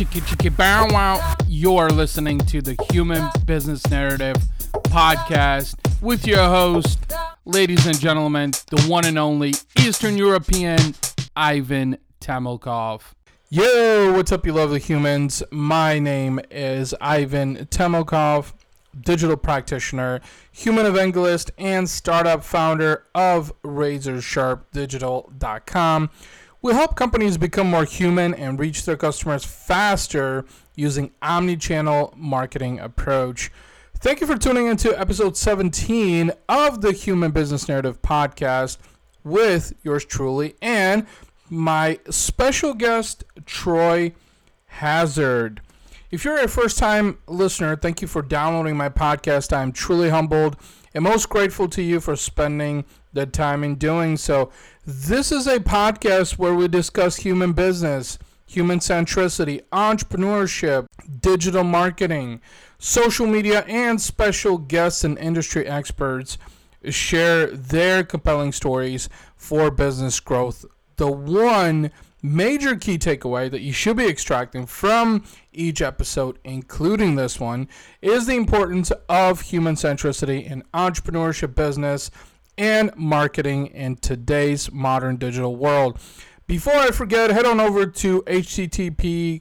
Chicky chicky bow wow. You're listening to the Human Business Narrative podcast with your host, ladies and gentlemen, the one and only Eastern European Ivan Temelkov. Yo, what's up, you lovely humans? My name is Ivan Temelkov, digital practitioner, human evangelist, and startup founder of RazorSharpDigital.com. We help companies become more human and reach their customers faster using omni-channel marketing approach. Thank you for tuning into episode 17 of the Human Business Narrative podcast with yours truly and my special guest Troy Hazard. If you're a first time listener, thank you for downloading my podcast. I'm truly humbled and most grateful to you for spending the time in doing so. This is a podcast where we discuss human business, human centricity, entrepreneurship, digital marketing, social media, and special guests and industry experts share their compelling stories for business growth. The one major key takeaway that you should be extracting from each episode, including this one, is the importance of human centricity in entrepreneurship, business, and marketing in today's modern digital world. Before I forget, head on over to http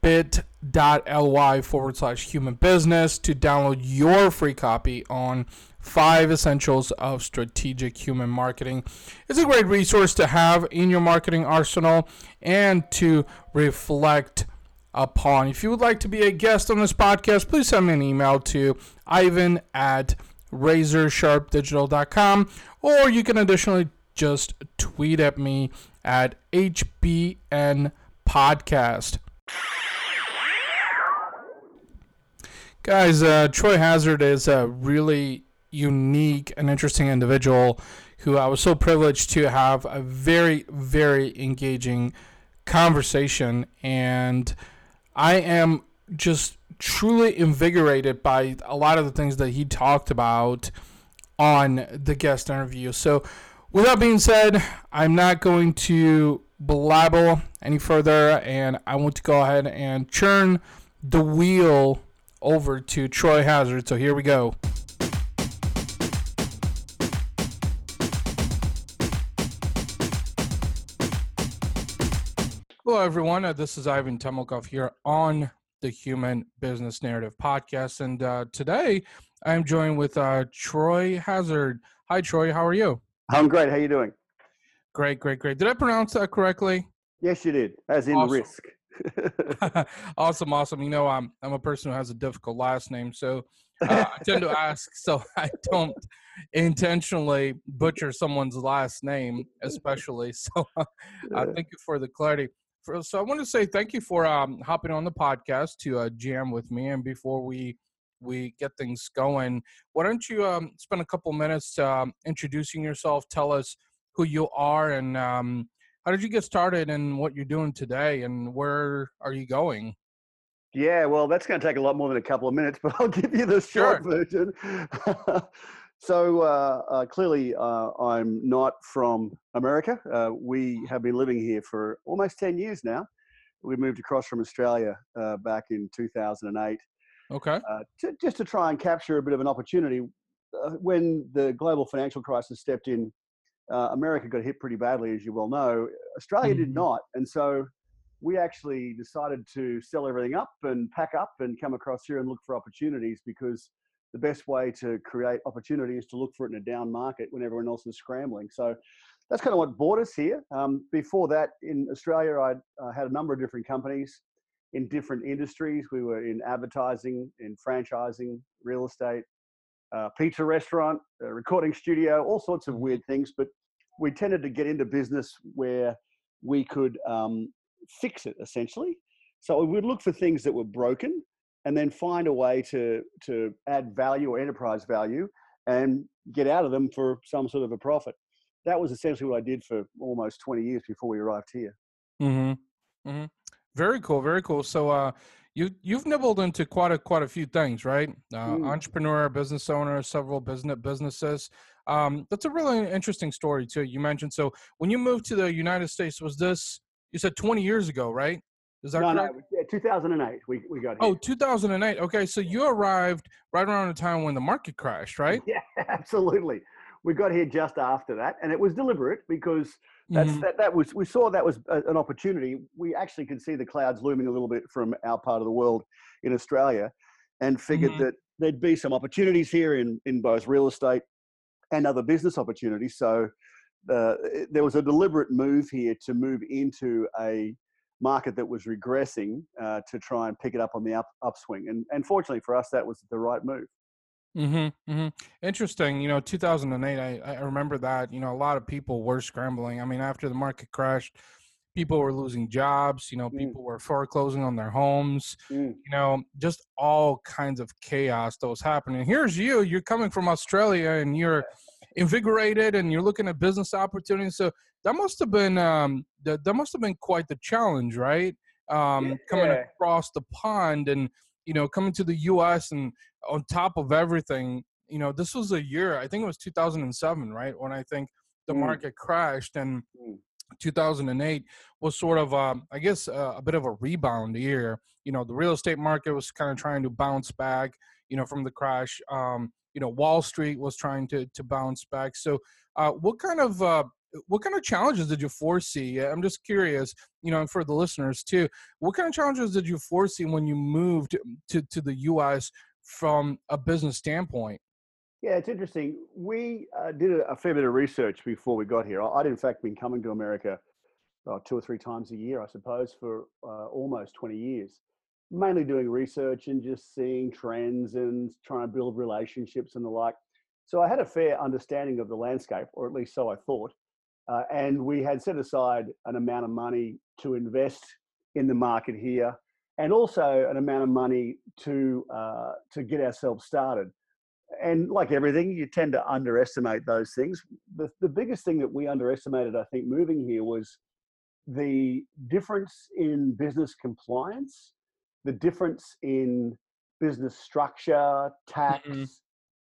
bit.ly forward slash human business to download your free copy on five essentials of strategic human marketing. It's a great resource to have in your marketing arsenal and to reflect upon. If you would like to be a guest on this podcast, please send me an email to ivan at razorsharpdigital.com or you can additionally just tweet at me at HBN Podcast. Guys, uh, Troy Hazard is a really unique and interesting individual who I was so privileged to have a very, very engaging conversation. And I am just truly invigorated by a lot of the things that he talked about on the guest interview. So, with that being said, I'm not going to blabble any further, and I want to go ahead and churn the wheel over to Troy Hazard. So, here we go. Hello, everyone. Uh, this is Ivan Temelkov here on the Human Business Narrative podcast. And uh, today I'm joined with uh, Troy Hazard. Hi, Troy. How are you? I'm great. How are you doing? Great, great, great. Did I pronounce that correctly? Yes, you did. As in Awesome. risk. awesome, awesome. You know, I'm I'm a person who has a difficult last name, so uh, I tend to ask so I don't intentionally butcher someone's last name, especially. So, uh, thank you for the clarity. For, so, I want to say thank you for um, hopping on the podcast to uh, jam with me. And before we we get things going, why don't you um, spend a couple minutes um, introducing yourself? Tell us who you are and um, how did you get started and what you're doing today and where are you going? yeah, well, that's going to take a lot more than a couple of minutes, but I'll give you the short version. so uh, uh, clearly, uh, I'm not from America. Uh, we have been living here for almost 10 years now. We moved across from Australia uh, back in 2008 Okay. uh, to, just to try and capture a bit of an opportunity. Uh, when the global financial crisis stepped in, uh, America got hit pretty badly, as you well know. Australia did Mhm. not, and so we actually decided to sell everything up and pack up and come across here and look for opportunities because the best way to create opportunity is to look for it in a down market when everyone else is scrambling. So that's kind of what brought us here. Um, before that, in Australia, I uh, had a number of different companies in different industries. We were in advertising, in franchising, real estate, uh, pizza restaurant, recording studio, all sorts of weird things. But we tended to get into business where we could um, fix it essentially. So we would look for things that were broken and then find a way to to add value or enterprise value and get out of them for some sort of a profit. That was essentially what I did for almost 20 years before we arrived here. Mm-hmm. Mm-hmm. Very cool. Very cool. So, uh, you you've nibbled into quite a quite a few things, right? Uh, Mm. Entrepreneur, business owner, several business businesses. Um, that's a really interesting story too. You mentioned so when you moved to the United States, was this you said 20 years ago, right? Is that no, correct? no, yeah, 2008 we, we got here. Oh, 2008. Okay, so you arrived right around the time when the market crashed, right? Yeah, absolutely. We got here just after that, and it was deliberate because that's Mhm. that, that was we saw that was a, an opportunity. We actually could see the clouds looming a little bit from our part of the world in Australia, and figured Mhm. that there'd be some opportunities here in in both real estate and other business opportunities. So uh, there was a deliberate move here to move into a market that was regressing uh, to try and pick it up on the up, upswing. And, and fortunately for us, that was the right move. Mm-hmm, mm-hmm. Interesting. You know, 2008, I, I remember that, you know, a lot of people were scrambling. I mean, after the market crashed, people were losing jobs, you know, Mm. people were foreclosing on their homes, Mm. you know, just all kinds of chaos that was happening. Here's you, you're coming from Australia and you're invigorated and you're looking at business opportunities. So that must have been, um, that, that must have been quite the challenge, right? Um, coming across the pond and, you know, coming to the U.S. and on top of everything, you know, this was a year, I think it was 2007, right? When I think the Mm. market crashed and Mm. 2008 was sort of, um, I guess, uh, a bit of a rebound year. You know, the real estate market was kind of trying to bounce back, you know, from the crash. Um, you know, Wall Street was trying to to bounce back. So, uh, what kind of uh, what kind of challenges did you foresee? I'm just curious, you know, and for the listeners too, what kind of challenges did you foresee when you moved to to the U.S. from a business standpoint? Yeah, it's interesting. We uh, did a, fair bit of research before we got here. I- I'd in fact been coming to America uh, two or three times a year, I suppose, for uh, almost 20 years, mainly doing research and just seeing trends and trying to build relationships and the like. So I had a fair understanding of the landscape, or at least so I thought. Uh, and we had set aside an amount of money to invest in the market here, and also an amount of money to uh, to get ourselves started and like everything, you tend to underestimate those things. The, the biggest thing that we underestimated, I think, moving here was the difference in business compliance, the difference in business structure, tax, Mhm.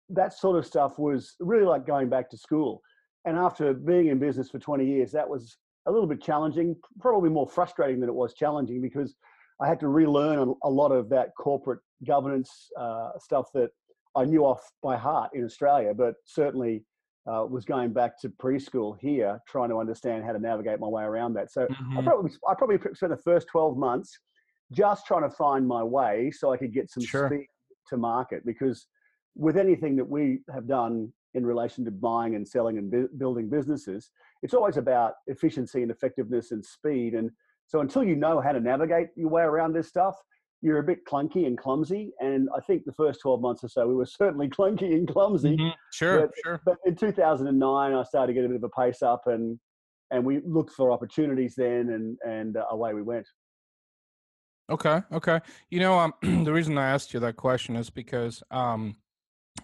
that sort of stuff was really like going back to school. And after being in business for 20 years, that was a little bit challenging, probably more frustrating than it was challenging because I had to relearn a, lot of that corporate governance uh, stuff that I knew off by heart in Australia, but certainly uh, was going back to preschool here, trying to understand how to navigate my way around that. So I Mhm. probably I probably spent the first 12 months just trying to find my way so I could get some Sure. speed to market because with anything that we have done in relation to buying and selling and bu- building businesses, it's always about efficiency and effectiveness and speed. And so until you know how to navigate your way around this stuff, you're a bit clunky and clumsy. And I think the first 12 months or so, we were certainly clunky and clumsy. Mhm. Sure, But- sure. But in 2009, I started to get a bit of a pace up and and we looked for opportunities then and, and uh, away we went. Okay, okay. You know, um, the reason I asked you that question is because, um,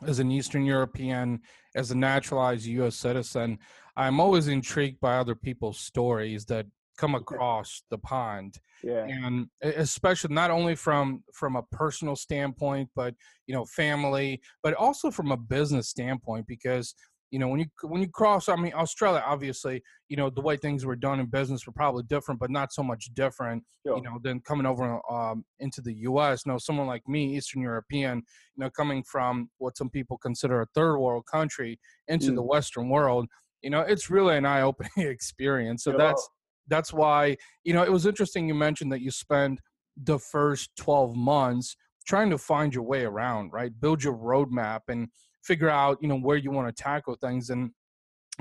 as an Eastern European, as a naturalized U.S. citizen, I'm always intrigued by other people's stories that come across the pond, Yeah. and especially not only from from a personal standpoint, but you know, family, but also from a business standpoint, because you know when you when you cross, I mean, Australia, obviously, you know, the way things were done in business were probably different, but not so much different Sure. you know, than coming over um, into the U.S. Now, someone like me, Eastern European, you know, coming from what some people consider a third world country into the Mm. Western world, you know, it's really an eye-opening experience. So Sure. that's that's why you know it was interesting. You mentioned that you spend the first twelve months trying to find your way around, right? Build your roadmap and figure out, you know, where you want to tackle things. And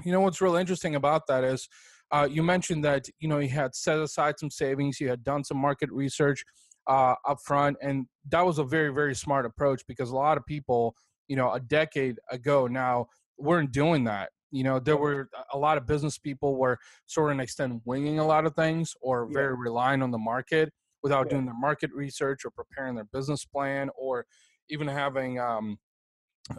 you know what's really interesting about that is uh, you mentioned that you know you had set aside some savings, you had done some market research uh, up front, and that was a very very smart approach because a lot of people, you know, a decade ago now weren't doing that. You know, there were a lot of business people were sort of an extent winging a lot of things or Yeah. very relying on the market without Yeah. doing their market research or preparing their business plan or even having um,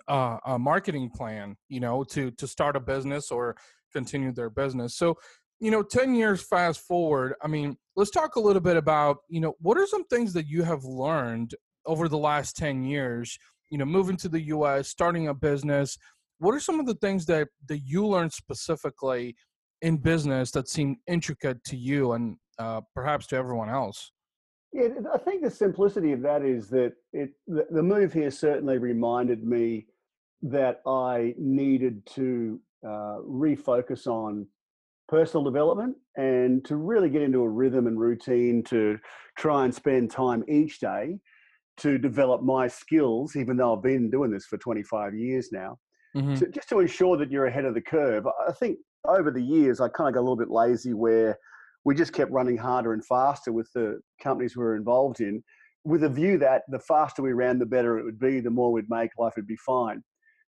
uh, a marketing plan, you know, to to start a business or continue their business. So, you know, 10 years fast forward, I mean, let's talk a little bit about, you know, what are some things that you have learned over the last 10 years, you know, moving to the US, starting a business. What are some of the things that that you learned specifically in business that seemed intricate to you and uh, perhaps to everyone else? Yeah, I think the simplicity of that is that it the, the move here certainly reminded me that I needed to uh, refocus on personal development and to really get into a rhythm and routine to try and spend time each day to develop my skills, even though I've been doing this for 25 years now, mm-hmm. just to ensure that you're ahead of the curve. I think over the years, I kind of got a little bit lazy where we just kept running harder and faster with the companies we were involved in, with a view that the faster we ran, the better it would be, the more we'd make, life would be fine.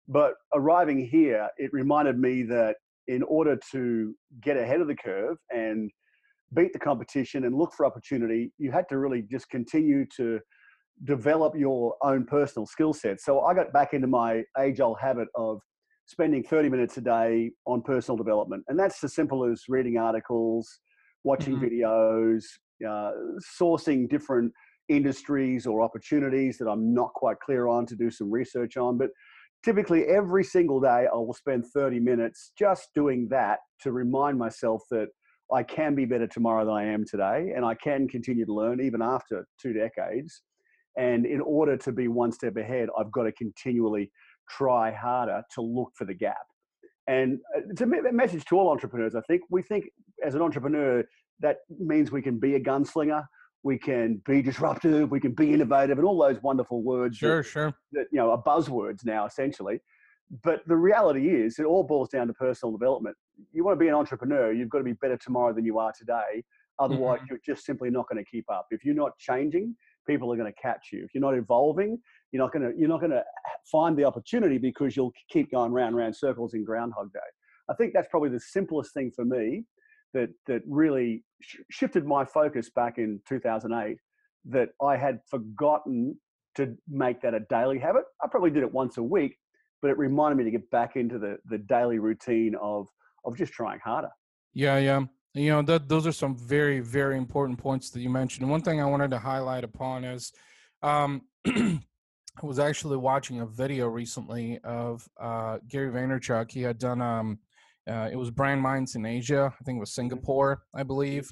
But arriving here, it reminded me that in order to get ahead of the curve and beat the competition and look for opportunity, you had to really just continue to develop your own personal skill set. So I got back into my age old habit of spending 30 minutes a day on personal development. And that's as simple as reading articles, watching mm-hmm. videos, uh, sourcing different industries or opportunities that I'm not quite clear on to do some research on. But typically every single day I will spend 30 minutes just doing that to remind myself that I can be better tomorrow than I am today and I can continue to learn even after two decades. And in order to be one step ahead, I've got to continually try harder to look for the gap. And uh, it's a message to all entrepreneurs. I think we think as an entrepreneur, that means we can be a gunslinger, we can be disruptive, we can be innovative, and all those wonderful words. Sure, that, sure. That you know are buzzwords now, essentially. But the reality is, it all boils down to personal development. You want to be an entrepreneur, you've got to be better tomorrow than you are today. Otherwise, mm-hmm. you're just simply not going to keep up. If you're not changing, people are going to catch you. If you're not evolving, you're not going to you're not going to find the opportunity because you'll keep going round round circles in Groundhog Day. I think that's probably the simplest thing for me that that really sh- shifted my focus back in 2008 that I had forgotten to make that a daily habit. I probably did it once a week, but it reminded me to get back into the the daily routine of of just trying harder. Yeah, yeah. You know, that those are some very, very important points that you mentioned. One thing I wanted to highlight upon is um, I was actually watching a video recently of uh, Gary Vaynerchuk. He had done um, uh, it was brand minds in Asia. I think it was mm-hmm. Singapore, I believe.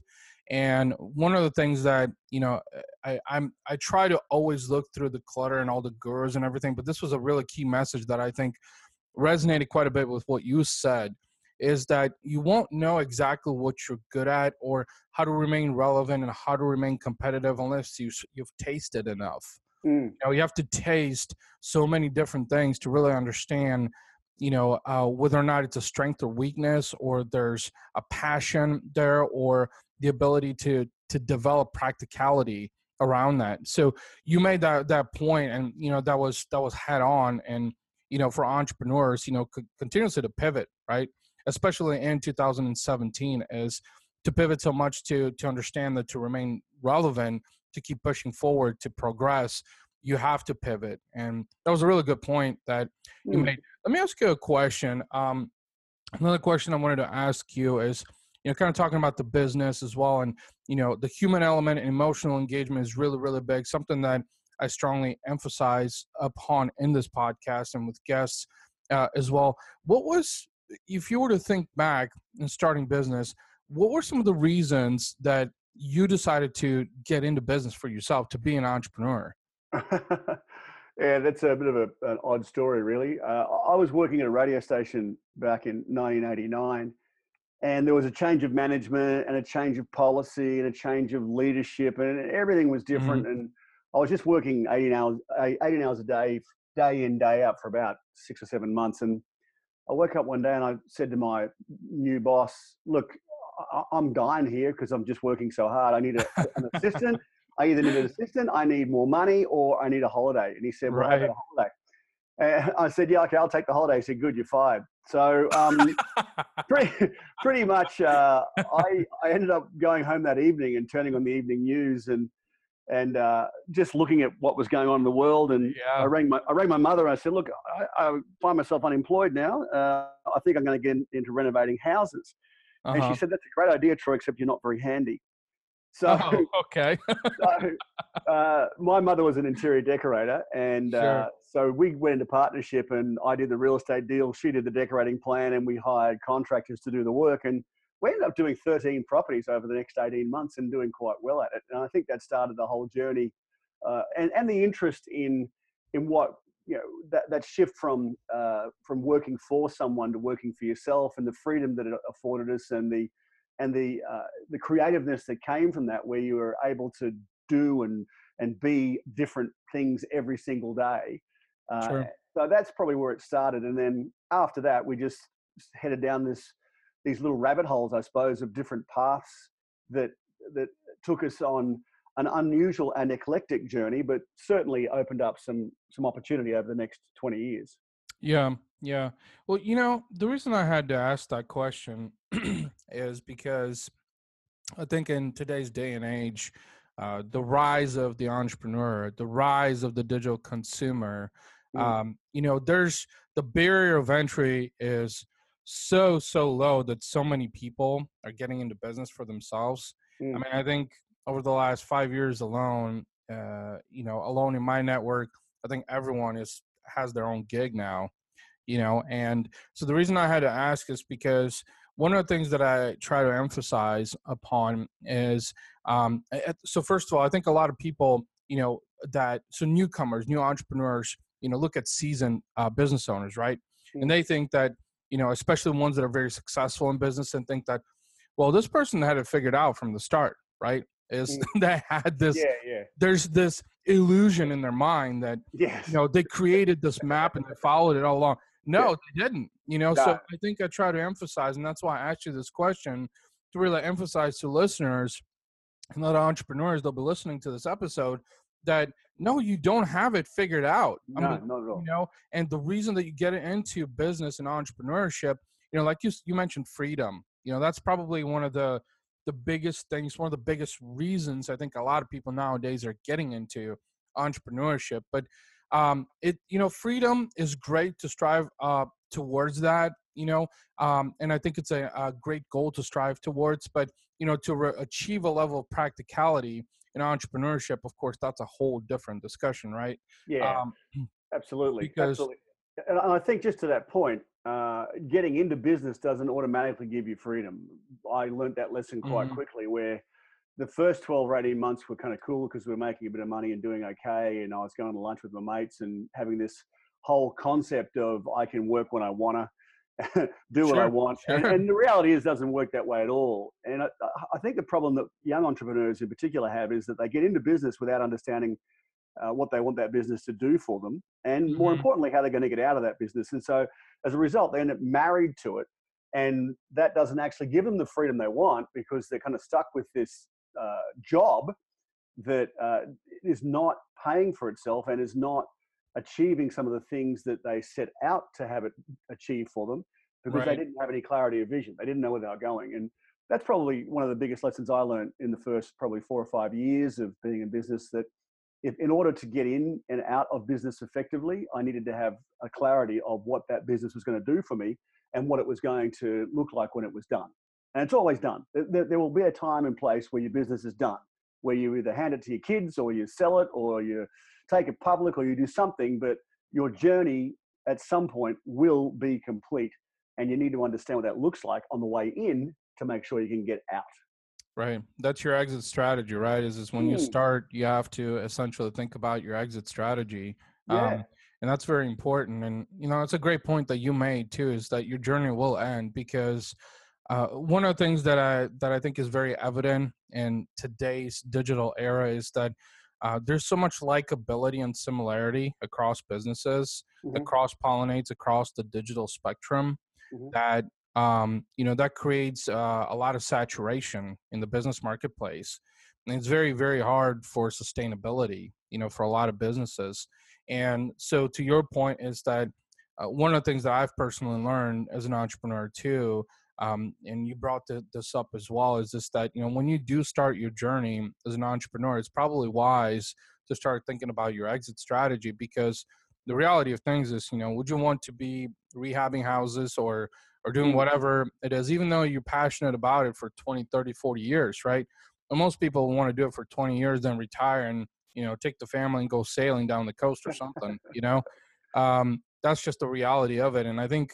And one of the things that you know, I, I'm I try to always look through the clutter and all the gurus and everything, but this was a really key message that I think resonated quite a bit with what you said is that you won't know exactly what you're good at or how to remain relevant and how to remain competitive unless you you've tasted enough. Mm. You know, you have to taste so many different things to really understand, you know, uh, whether or not it's a strength or weakness, or there's a passion there, or the ability to to develop practicality around that. So you made that that point, and you know that was that was head on, and you know for entrepreneurs, you know, continuously to pivot, right? especially in 2017, is to pivot so much to to understand that to remain relevant, to keep pushing forward, to progress, you have to pivot. And that was a really good point that you mm. made. Let me ask you a question. Um, another question I wanted to ask you is, you know, kind of talking about the business as well, and you know, the human element and emotional engagement is really, really big. Something that I strongly emphasize upon in this podcast and with guests uh, as well. What was if you were to think back in starting business, what were some of the reasons that you decided to get into business for yourself to be an entrepreneur? yeah, that's a bit of a, an odd story, really. Uh, I was working at a radio station back in 1989, and there was a change of management and a change of policy and a change of leadership, and everything was different. Mm-hmm. And I was just working 18 hours, 18 hours a day, day in, day out for about six or seven months. And I woke up one day and I said to my new boss, "Look, I'm dying here because I'm just working so hard. I need a, an assistant. I either need an assistant, I need more money, or I need a holiday." And he said, "Well, right. a holiday." And I said, "Yeah, okay, I'll take the holiday." He said, "Good, you're fired." So um, pretty, pretty much, uh, I I ended up going home that evening and turning on the evening news and and uh, just looking at what was going on in the world. And yeah. I rang my I rang my mother. and I said, "Look, I, I find myself unemployed now. Uh, I think I'm going to get into renovating houses." Uh-huh. And she uh-huh. said, "That's a great idea, Troy, except you're not very handy." So oh, okay. so uh, my mother was an interior decorator, and uh, so we went into partnership. And I did the real estate deal. She did the decorating plan, and we hired contractors to do the work. And we ended up doing 13 properties over the next 18 months and doing quite well at it. And I think that started the whole journey uh, and, and the interest in, in what, you know, that, that shift from, uh, from working for someone to working for yourself and the freedom that it afforded us and the, and the, uh, the creativeness that came from that, where you were able to do and, and be different things every single day. Uh, sure. So that's probably where it started. And then after that, we just headed down this these little rabbit holes, I suppose, of different paths that that took us on an unusual and eclectic journey, but certainly opened up some some opportunity over the next twenty years. Yeah, yeah. Well, you know, the reason I had to ask that question is because I think in today's day and age, uh, the rise of the entrepreneur, the rise of the digital consumer, mm. um, you know, there's the barrier of entry is so so low that so many people are getting into business for themselves. Mm. I mean, I think over the last five years alone, uh, you know, alone in my network, I think everyone is has their own gig now. You know, and so the reason I had to ask is because one of the things that I try to emphasize upon is um, so first of all, I think a lot of people, you know, that so newcomers, new entrepreneurs, you know, look at seasoned uh, business owners, right? And mm. they think that you know, especially ones that are very successful in business and think that, well, this person had it figured out from the start, right? Is mm. that had this, yeah, yeah. there's this illusion in their mind that, yes. you know, they created this map and they followed it all along. No, yeah. they didn't, you know, nah. so I think I try to emphasize, and that's why I asked you this question to really emphasize to listeners and other entrepreneurs they'll be listening to this episode that no, you don't have it figured out. No, I mean, at all. You know, and the reason that you get into business and entrepreneurship, you know, like you you mentioned freedom. You know, that's probably one of the the biggest things, one of the biggest reasons I think a lot of people nowadays are getting into entrepreneurship. But um, it, you know, freedom is great to strive uh, towards that. You know, um, and I think it's a, a great goal to strive towards. But you know, to re- achieve a level of practicality in entrepreneurship, of course, that's a whole different discussion, right? Yeah, um, absolutely. Because, absolutely. And I think just to that point, uh, getting into business doesn't automatically give you freedom. I learned that lesson quite mm-hmm. quickly where the first 12 or 18 months were kind of cool because we were making a bit of money and doing okay. And I was going to lunch with my mates and having this whole concept of I can work when I want to do what I want. Sure. And, and, the reality is, doesn't work that way at all. And I, I, think the problem that young entrepreneurs in particular have is that they get into business without understanding uh, what they want that business to do for them, and mm-hmm. more importantly, how they're going to get out of that business. And so, as a result, they end up married to it, and that doesn't actually give them the freedom they want because they're kind of stuck with this uh, job that uh, is not paying for itself and is not achieving some of the things that they set out to have it achieve for them because right. they didn't have any clarity of vision. They didn't know where they were going. And that's probably one of the biggest lessons I learned in the first probably four or five years of being in business that if in order to get in and out of business effectively, I needed to have a clarity of what that business was going to do for me and what it was going to look like when it was done. And it's always done. There, there will be a time and place where your business is done, where you either hand it to your kids or you sell it or you take it public or you do something, but your journey at some point will be complete. And you need to understand what that looks like on the way in to make sure you can get out. Right. That's your exit strategy, right? Is is when mm. you hmm. start, you have to essentially think about your exit strategy. Yeah. Um, and that's very important. And you know, it's a great point that you made too, is that your journey will end because uh, one of the things that I that I think is very evident in today's digital era is that uh, there's so much likability and similarity across businesses mm-hmm. that cross pollinates across the digital spectrum mm-hmm. that um, you know that creates uh, a lot of saturation in the business marketplace and it's very very hard for sustainability you know for a lot of businesses and so to your point is that uh, one of the things that i've personally learned as an entrepreneur too um, and you brought the, this up as well is this that you know when you do start your journey as an entrepreneur it's probably wise to start thinking about your exit strategy because the reality of things is you know would you want to be rehabbing houses or or doing mm-hmm. whatever it is even though you're passionate about it for 20 30 40 years right most people want to do it for 20 years then retire and you know take the family and go sailing down the coast or something you know um, that's just the reality of it and i think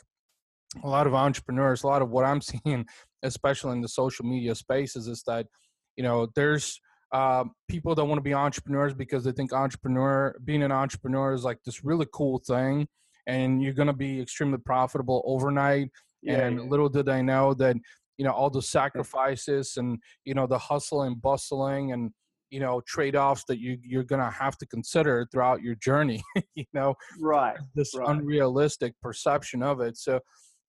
a lot of entrepreneurs, a lot of what I'm seeing, especially in the social media spaces, is that you know there's uh, people that want to be entrepreneurs because they think entrepreneur being an entrepreneur is like this really cool thing, and you're going to be extremely profitable overnight. Yeah, and yeah. little did I know that you know all the sacrifices and you know the hustle and bustling and you know trade-offs that you you're gonna have to consider throughout your journey you know right this right. unrealistic perception of it so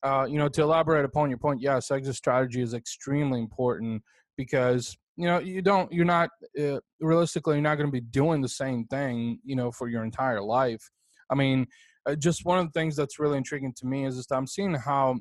uh, you know to elaborate upon your point yes exit strategy is extremely important because you know you don't you're not uh, realistically you're not going to be doing the same thing you know for your entire life i mean uh, just one of the things that's really intriguing to me is just i'm seeing how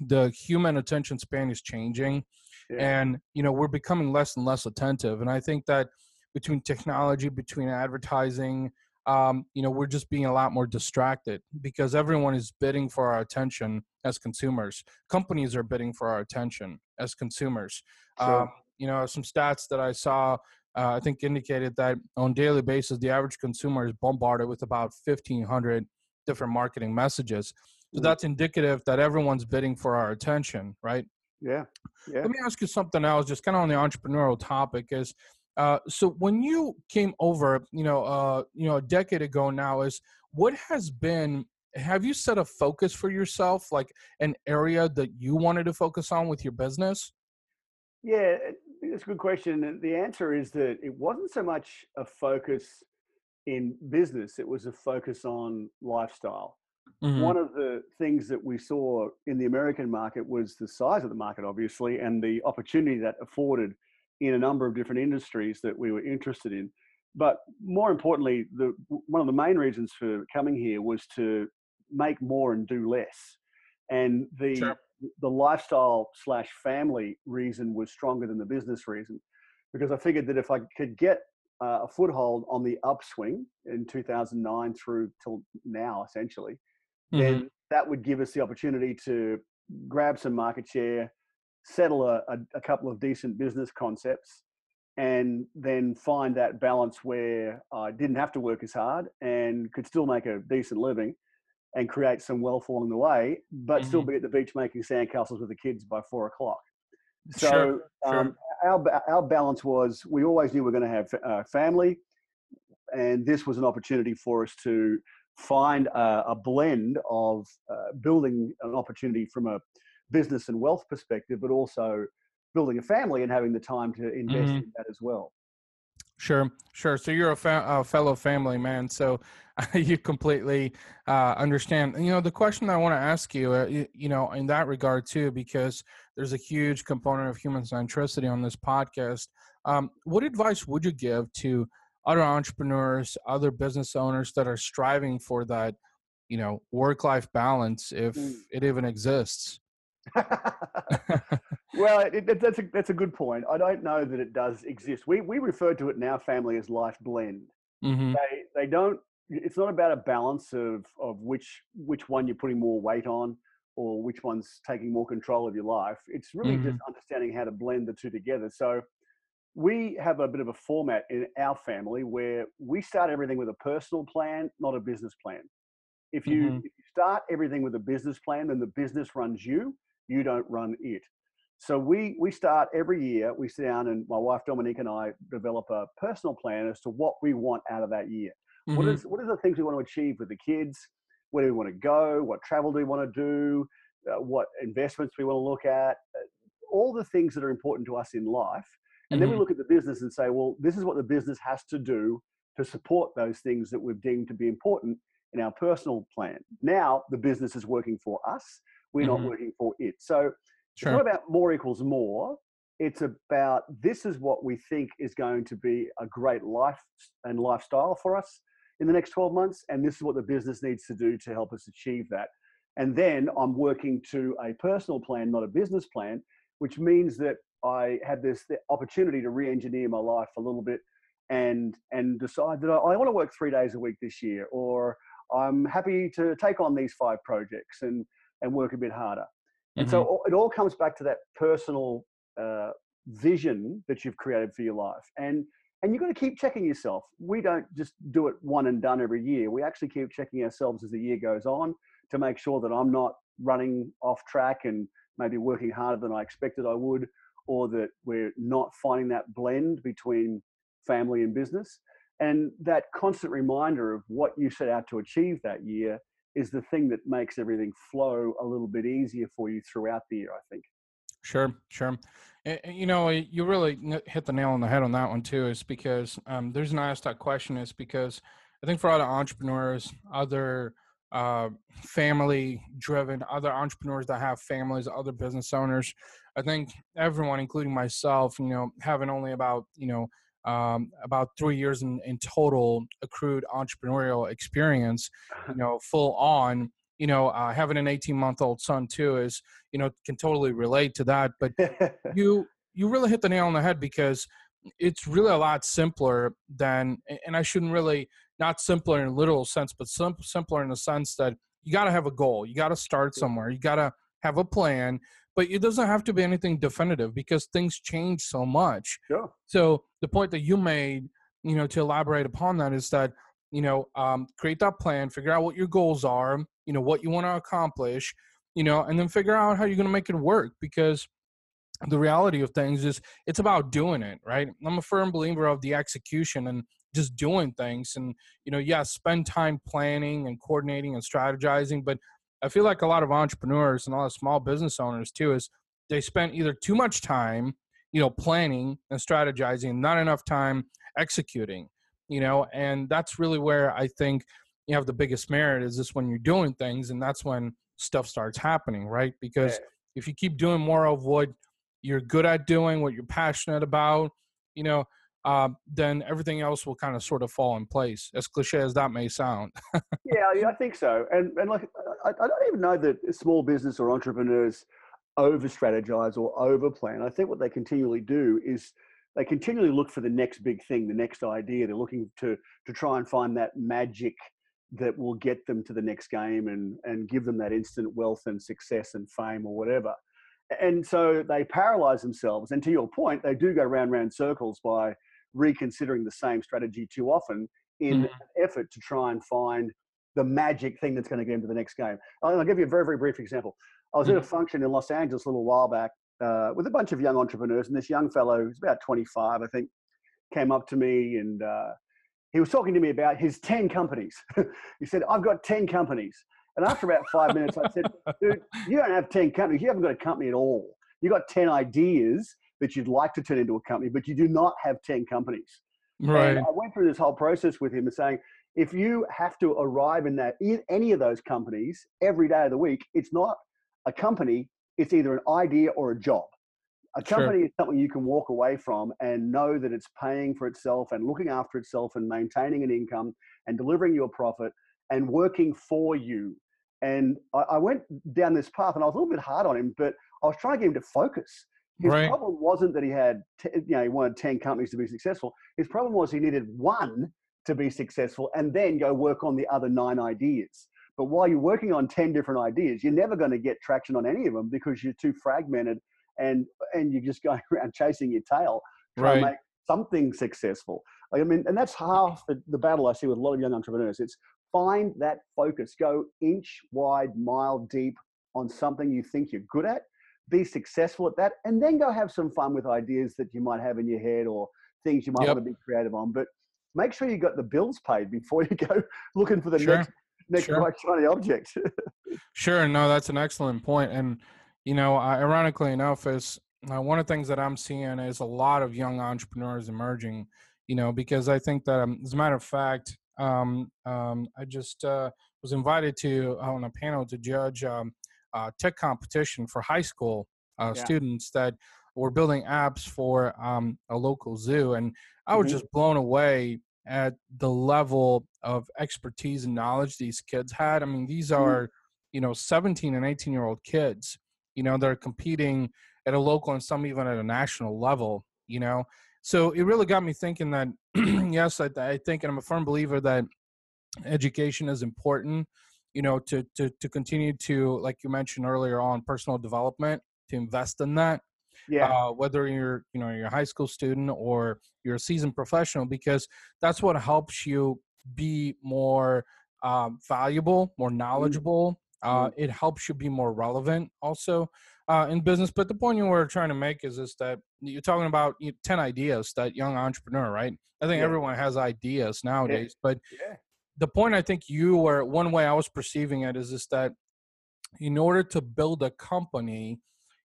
the human attention span is changing yeah. and you know we're becoming less and less attentive and i think that between technology between advertising um, you know we're just being a lot more distracted because everyone is bidding for our attention as consumers companies are bidding for our attention as consumers sure. um, you know some stats that i saw uh, i think indicated that on daily basis the average consumer is bombarded with about 1500 different marketing messages so mm. that's indicative that everyone's bidding for our attention right yeah. yeah. Let me ask you something else, just kind of on the entrepreneurial topic. Is uh, so when you came over, you know, uh, you know, a decade ago now, is what has been? Have you set a focus for yourself, like an area that you wanted to focus on with your business? Yeah, it's a good question. The answer is that it wasn't so much a focus in business; it was a focus on lifestyle. Mm-hmm. One of the things that we saw in the American market was the size of the market, obviously, and the opportunity that afforded in a number of different industries that we were interested in. But more importantly, the, one of the main reasons for coming here was to make more and do less. And the sure. the lifestyle slash family reason was stronger than the business reason, because I figured that if I could get uh, a foothold on the upswing in 2009 through till now, essentially, mm-hmm. then that would give us the opportunity to grab some market share, settle a, a, a, couple of decent business concepts, and then find that balance where I didn't have to work as hard and could still make a decent living and create some wealth along the way, but mm-hmm. still be at the beach making sandcastles with the kids by four o'clock. So sure, um, our our balance was we always knew we are going to have uh, family, and this was an opportunity for us to find a, a blend of uh, building an opportunity from a business and wealth perspective, but also building a family and having the time to invest mm-hmm. in that as well. Sure, sure. So you're a, fa- a fellow family man, so you completely uh, understand. You know, the question I want to ask you, uh, you, you, know, in that regard too, because there's a huge component of human centricity on this podcast. Um, what advice would you give to other entrepreneurs, other business owners that are striving for that, you know, work-life balance, if mm. it even exists? well, it, it, that's a that's a good point. I don't know that it does exist. We we refer to it in our family as life blend. Mm-hmm. They they don't. It's not about a balance of of which which one you're putting more weight on or which one's taking more control of your life. It's really mm-hmm. just understanding how to blend the two together. So we have a bit of a format in our family where we start everything with a personal plan, not a business plan. If you, mm-hmm. if you start everything with a business plan, then the business runs you, you don't run it. So we we start every year. We sit down and my wife Dominique and I develop a personal plan as to what we want out of that year. Mm-hmm. What is what are the things we want to achieve with the kids? Where do we want to go? What travel do we want to do? Uh, what investments we want to look at? Uh, all the things that are important to us in life and mm-hmm. then we mm-hmm. look at the business and say, well, this is what the business has to do to support those things that we've deemed to be important in our personal plan. Now the business is working for us. We're mm-hmm. not working for it. So sure. it's not about more equals more. It's about this is what we think is going to be a great life and lifestyle for us in the next 12 months. And this is what the business needs to do to help us achieve that. And then I'm working to a personal plan, not a business plan, which means that I had this opportunity to re-engineer my life a little bit and and decide that I, I want to work three days a week this year, or I'm happy to take on these five projects and and work a bit harder. And mm-hmm. so it all comes back to that personal uh, vision that you've created for your life, and and you've got to keep checking yourself. We don't just do it one and done every year. We actually keep checking ourselves as the year goes on to make sure that I'm not running off track and maybe working harder than I expected I would, or that we're not finding that blend between family and business. And that constant reminder of what you set out to achieve that year is the thing that makes everything flow a little bit easier for you throughout the year, I think. Sure, sure. You know, you really hit the nail on the head on that one too, is because um, there's an I asked that question is because I think for a lot of entrepreneurs, other uh, family driven, other entrepreneurs that have families, other business owners, I think everyone, including myself, you know, having only about, you know, um, about three years in, in total accrued entrepreneurial experience, you know, full on, you know, uh, having an 18 month old son too is, you know, can totally relate to that. But you, you really hit the nail on the head because it's really a lot simpler than, and I shouldn't really, not simpler in a literal sense, but sim- simpler in the sense that you got to have a goal. You got to start somewhere. You got to have a plan but it doesn't have to be anything definitive because things change so much. Sure. So the point that you made, you know, to elaborate upon that is that, you know, um, create that plan, figure out what your goals are, you know, what you want to accomplish, you know, and then figure out how you're going to make it work because the reality of things is it's about doing it, right? I'm a firm believer of the execution and just doing things and you know yeah spend time planning and coordinating and strategizing but I feel like a lot of entrepreneurs and a lot of small business owners too is they spend either too much time, you know, planning and strategizing, not enough time executing, you know, and that's really where I think you have the biggest merit is just when you're doing things and that's when stuff starts happening, right? Because yeah. if you keep doing more of what you're good at doing, what you're passionate about, you know, uh, then everything else will kind of sort of fall in place. As cliche as that may sound. yeah, I think so. And and like I, I don't even know that small business or entrepreneurs over strategize or over plan. I think what they continually do is they continually look for the next big thing, the next idea. They're looking to to try and find that magic that will get them to the next game and and give them that instant wealth and success and fame or whatever. And so they paralyze themselves. And to your point, they do go round round circles by reconsidering the same strategy too often in mm. an effort to try and find the magic thing that's going to get into the next game. I'll, give you a very, very brief example. I was mm. at a mm. function in Los Angeles a little while back uh, with a bunch of young entrepreneurs, and this young fellow, who's about 25, I think, came up to me and uh, he was talking to me about his 10 companies. he said, I've got 10 companies. And after about five minutes, I said, dude, you don't have 10 companies. You haven't got a company at all. You've got 10 ideas that you'd like to turn into a company, but you do not have 10 companies. Right. And I went through this whole process with him and saying, if you have to arrive in that in any of those companies every day of the week, it's not a company, it's either an idea or a job. A company sure. is something you can walk away from and know that it's paying for itself and looking after itself and maintaining an income and delivering you a profit and working for you. And I, I went down this path and I was a little bit hard on him, but I was trying to get him to focus. His right. problem wasn't that he had, t- you know, he wanted 10 companies to be successful. His problem was he needed one to be successful and then go work on the other nine ideas. But while you're working on 10 different ideas, you're never going to get traction on any of them because you're too fragmented and, and you're just going around chasing your tail trying right. to make something successful. I mean, and that's half the, the battle I see with a lot of young entrepreneurs. It's find that focus, go inch wide, mile deep on something you think you're good at be successful at that, and then go have some fun with ideas that you might have in your head or things you might yep. want to be creative on. But make sure you got the bills paid before you go looking for the sure. next next sure. bright shiny object. sure, no, that's an excellent point, and you know, uh, ironically enough, is uh, one of the things that I'm seeing is a lot of young entrepreneurs emerging. You know, because I think that, um, as a matter of fact, um, um, I just uh, was invited to on a panel to judge um, uh, tech competition for high school uh, yeah. students that were building apps for um, a local zoo, and I was mm-hmm. just blown away at the level of expertise and knowledge these kids had. I mean, these mm-hmm. are you know 17 and 18 year old kids. You know, they're competing at a local and some even at a national level. You know, so it really got me thinking that yes, I, I think, and I'm a firm believer that education is important you know to to to continue to like you mentioned earlier on personal development to invest in that yeah uh, whether you're you know you're a high school student or you're a seasoned professional because that's what helps you be more um, valuable more mm-hmm. knowledgeable Uh, Mm. It helps you be more relevant also uh, in business. But the point you were trying to make is is that you're talking about you- ten ideas that young entrepreneur, right? I think Yeah. everyone has ideas nowadays, but Yeah. The point I think you were one way I was perceiving it is is that in order to build a company,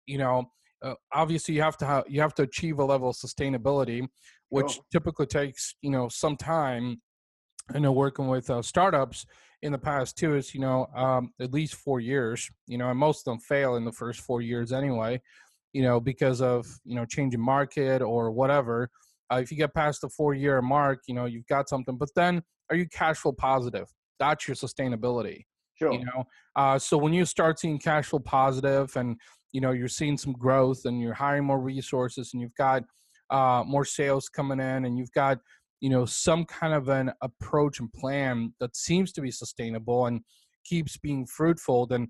you know, uh, obviously you have to have you have to achieve a level of sustainability, which Sure. typically takes you know some time. I know working with uh, startups in the past too is you know um, at least four years. You know, and most of them fail in the first four years anyway. You know, because of you know changing market or whatever. Uh, if you get past the four year mark, you know you've got something. But then, are you cash flow positive? That's your sustainability Sure. you know uh, so when you start seeing cash flow positive and you know you're seeing some growth and you're hiring more resources and you've got uh, more sales coming in and you've got you know some kind of an approach and plan that seems to be sustainable and keeps being fruitful then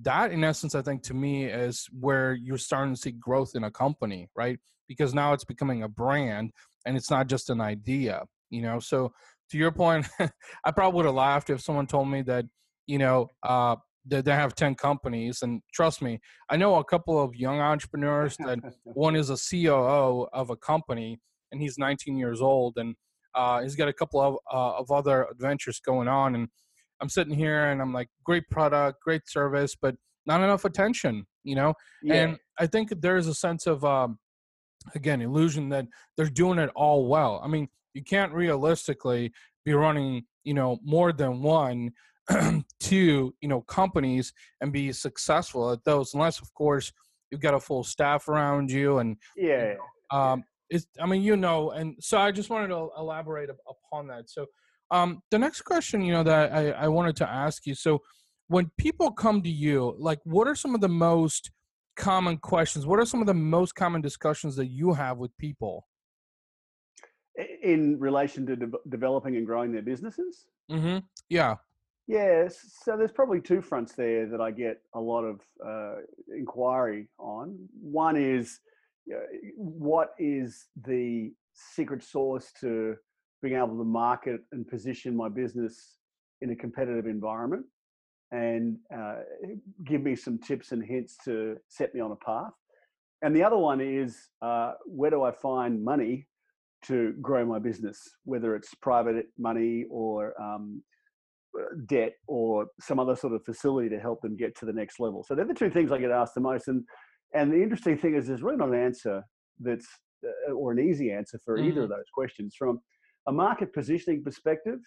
that in essence i think to me is where you're starting to see growth in a company right because now it's becoming a brand and it's not just an idea you know so to your point i probably would have laughed if someone told me that you know, uh, that they have 10 companies. And trust me, I know a couple of young entrepreneurs that one is a COO of a company and he's 19 years old and uh, he's got a couple of, uh, of other adventures going on. And I'm sitting here and I'm like, great product, great service, but not enough attention, you know? yeah. And I think there is a sense of, um, again, illusion that they're doing it all well. I mean, you can't realistically be running, you know, more than one to you know companies and be successful at those unless of course you've got a full staff around you and yeah. um it's i mean you know and so i just wanted to elaborate upon that. So um the next question you know that i i wanted to ask you so when people come to you like what are some of the most common questions? What are some of the most common discussions that you have with people In relation to de- developing and growing their businesses. mm-hmm yeah Yes, so there's probably two fronts there that I get a lot of uh, inquiry on. One is uh, what is the secret sauce to being able to market and position my business in a competitive environment and uh, give me some tips and hints to set me on a path. And the other one is uh, where do I find money to grow my business, whether it's private money or um, debt or some other sort of facility to help them get to the next level. So they're the two things I get asked the most. And and the interesting thing is, there's really not an answer that's uh, or an easy answer for either of those questions. From a market positioning perspective,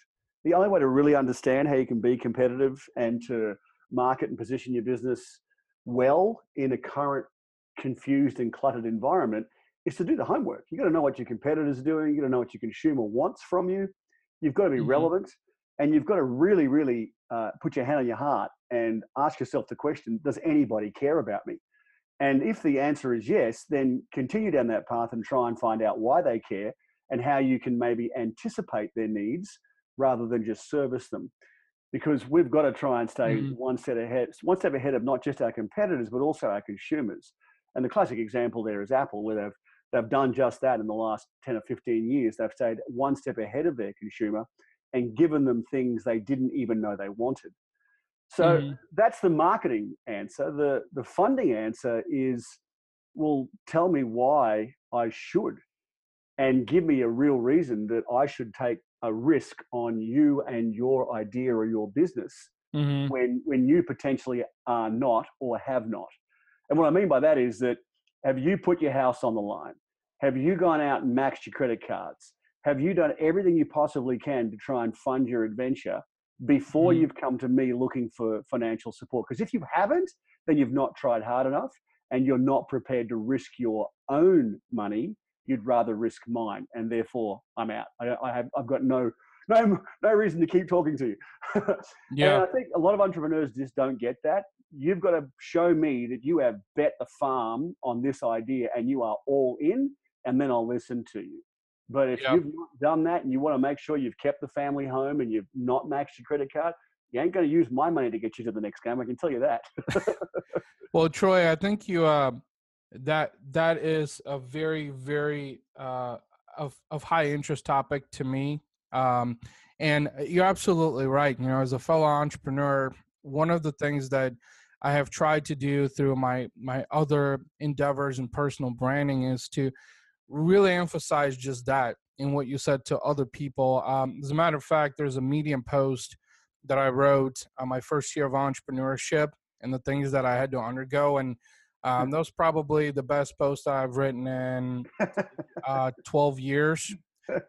the only way to really understand how you can be competitive and to market and position your business well in a current confused and cluttered environment is to do the homework. You've got to know what your competitors are doing. You've got to know what your consumer wants from you. You've got to be Mhm. relevant, and you've got to really, really uh, put your hand on your heart and ask yourself the question: Does anybody care about me? And if the answer is yes, then continue down that path and try and find out why they care and how you can maybe anticipate their needs rather than just service them. Because we've got to try and stay Mhm. one step ahead, one step ahead of not just our competitors but also our consumers. And the classic example there is Apple, where they've they've done just that in the last 10 or 15 years. They've stayed one step ahead of their consumer and given them things they didn't even know they wanted. So Mhm. that's the marketing answer. The the funding answer is, well, tell me why I should, and give me a real reason that I should take a risk on you and your idea or your business Mhm. when when you potentially are not or have not. And what I mean by that is that have you put your house on the line? Have you gone out and maxed your credit cards? Have you done everything you possibly can to try and fund your adventure before Mhm. you've come to me looking for financial support? Because if you haven't, then you've not tried hard enough and you're not prepared to risk your own money. You'd rather risk mine, and therefore I'm out. I, I have, I've got no, no, no reason to keep talking to you. yeah And I think a lot of entrepreneurs just don't get that. You've got to show me that you have bet the farm on this idea and you are all in, and then I'll listen to you. But if Yeah. you've not done that and you want to make sure you've kept the family home and you've not maxed your credit card, you ain't going to use my money to get you to the next game. I can tell you that. Well, Troy, I think you uh, that that is a very very uh, of of high interest topic to me, um, and you're absolutely right. You know, as a fellow entrepreneur, one of the things that I have tried to do through my my other endeavors and personal branding is to really emphasize just that in what you said to other people. Um, as a matter of fact, there's a Medium post that I wrote on my first year of entrepreneurship and the things that I had to undergo, and um, that was probably the best post I've written in uh, 12 years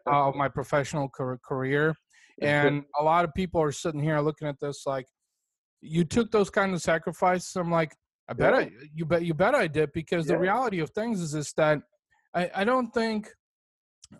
of my professional career. And a lot of people are sitting here looking at this like, you took those kind of sacrifices. I'm like, I bet yeah. I, you bet, you bet I did because yeah. the reality of things is, is that I, I don't think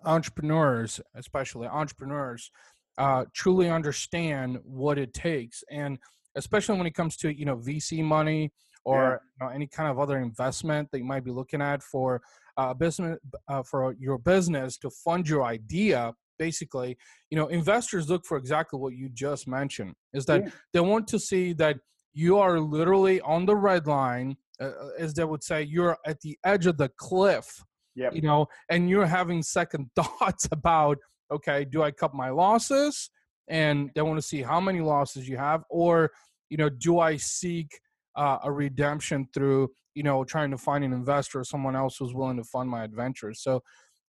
entrepreneurs, especially entrepreneurs, uh, truly understand what it takes. And especially when it comes to, you know, VC money or yeah. you know, any kind of other investment that you might be looking at for uh, business uh, for your business to fund your idea basically you know investors look for exactly what you just mentioned is that yeah. they want to see that you are literally on the red line uh, uh as they would say you're at the edge of the cliff yep. you know and you're having second thoughts about okay do i cut my losses and they want to see how many losses you have or you know do i seek uh, a redemption through you know trying to find an investor or someone else who's willing to fund my adventure so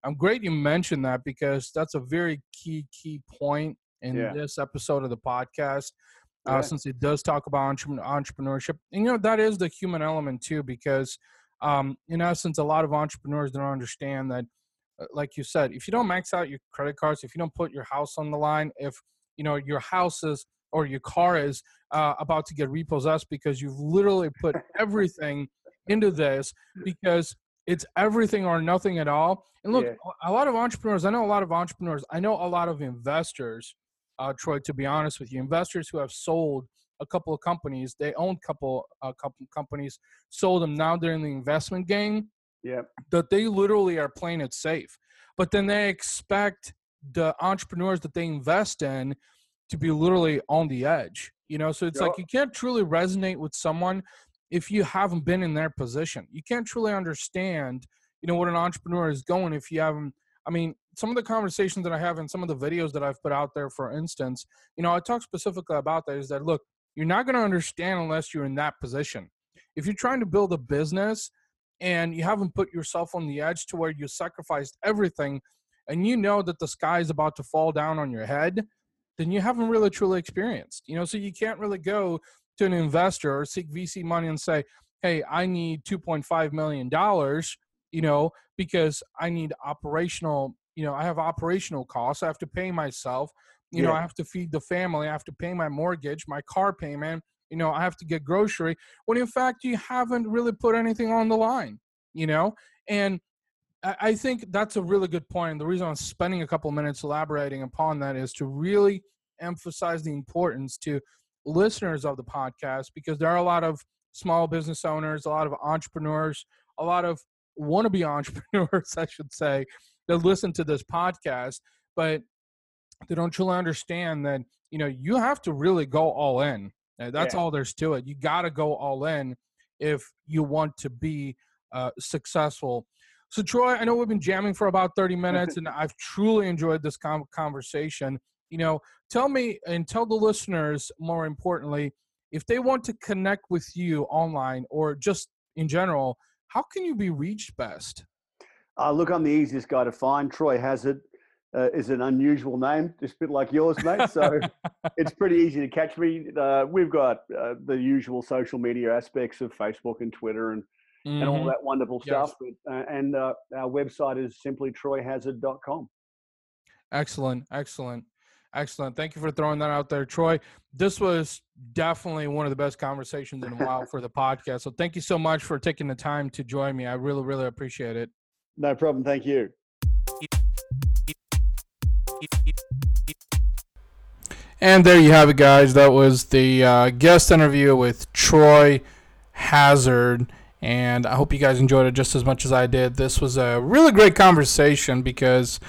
i'm great you mentioned that because that's a very key key point in yeah. this episode of the podcast uh, yeah. since it does talk about entre- entrepreneurship and you know that is the human element too because um, in essence a lot of entrepreneurs don't understand that uh, like you said if you don't max out your credit cards if you don't put your house on the line if you know your house is or your car is uh, about to get repossessed because you've literally put everything into this because it's everything or nothing at all. And look, yeah. a lot of entrepreneurs, I know a lot of entrepreneurs, I know a lot of investors, uh, Troy, to be honest with you, investors who have sold a couple of companies, they own a couple, a couple companies, sold them. Now they're in the investment game. Yeah. That they literally are playing it safe. But then they expect the entrepreneurs that they invest in to be literally on the edge. You know, so it's yep. like you can't truly resonate with someone if you haven't been in their position. You can't truly understand, you know, what an entrepreneur is going if you haven't. I mean, some of the conversations that I have and some of the videos that I've put out there, for instance, you know, I talk specifically about that is that look, you're not going to understand unless you're in that position. If you're trying to build a business and you haven't put yourself on the edge to where you sacrificed everything and you know that the sky is about to fall down on your head, then you haven't really truly experienced. You know, so you can't really go to an investor or seek VC money and say, hey, I need $2.5 million, you know, because I need operational, you know, I have operational costs. I have to pay myself. You yeah. know, I have to feed the family. I have to pay my mortgage, my car payment. You know, I have to get grocery. When in fact, you haven't really put anything on the line, you know? And I think that's a really good point. And the reason I'm spending a couple minutes elaborating upon that is to really emphasize the importance to listeners of the podcast because there are a lot of small business owners, a lot of entrepreneurs, a lot of wannabe entrepreneurs, I should say, that listen to this podcast, but they don't truly understand that you know you have to really go all in. That's yeah. all there's to it. You got to go all in if you want to be uh, successful. So, Troy, I know we've been jamming for about 30 minutes, and I've truly enjoyed this conversation you know tell me and tell the listeners more importantly if they want to connect with you online or just in general how can you be reached best uh, look i'm the easiest guy to find troy hazard uh, is an unusual name just a bit like yours mate so it's pretty easy to catch me uh, we've got uh, the usual social media aspects of facebook and twitter and mm-hmm. and all mm-hmm. that wonderful yes. stuff but, uh, and uh, our website is simply troyhazard.com excellent excellent Excellent. Thank you for throwing that out there, Troy. This was definitely one of the best conversations in a while for the podcast. So thank you so much for taking the time to join me. I really, really appreciate it. No problem. Thank you. And there you have it, guys. That was the uh, guest interview with Troy Hazard. And I hope you guys enjoyed it just as much as I did. This was a really great conversation because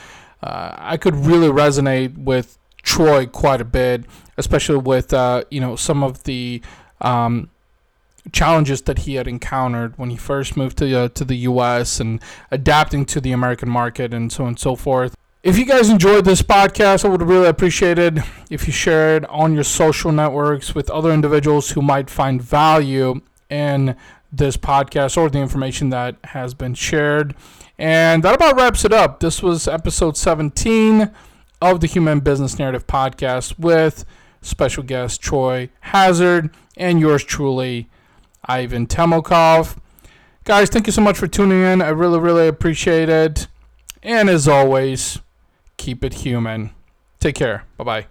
uh, I could really resonate with Troy quite a bit, especially with uh, you know some of the um, challenges that he had encountered when he first moved to uh, to the U.S. and adapting to the American market and so on and so forth. If you guys enjoyed this podcast, I would really appreciate it if you share it on your social networks with other individuals who might find value in this podcast or the information that has been shared. And that about wraps it up. This was episode 17 of the Human Business Narrative podcast with special guest Troy Hazard and yours truly, Ivan Temelkov. Guys, thank you so much for tuning in. I really, really appreciate it. And as always, keep it human. Take care. Bye bye.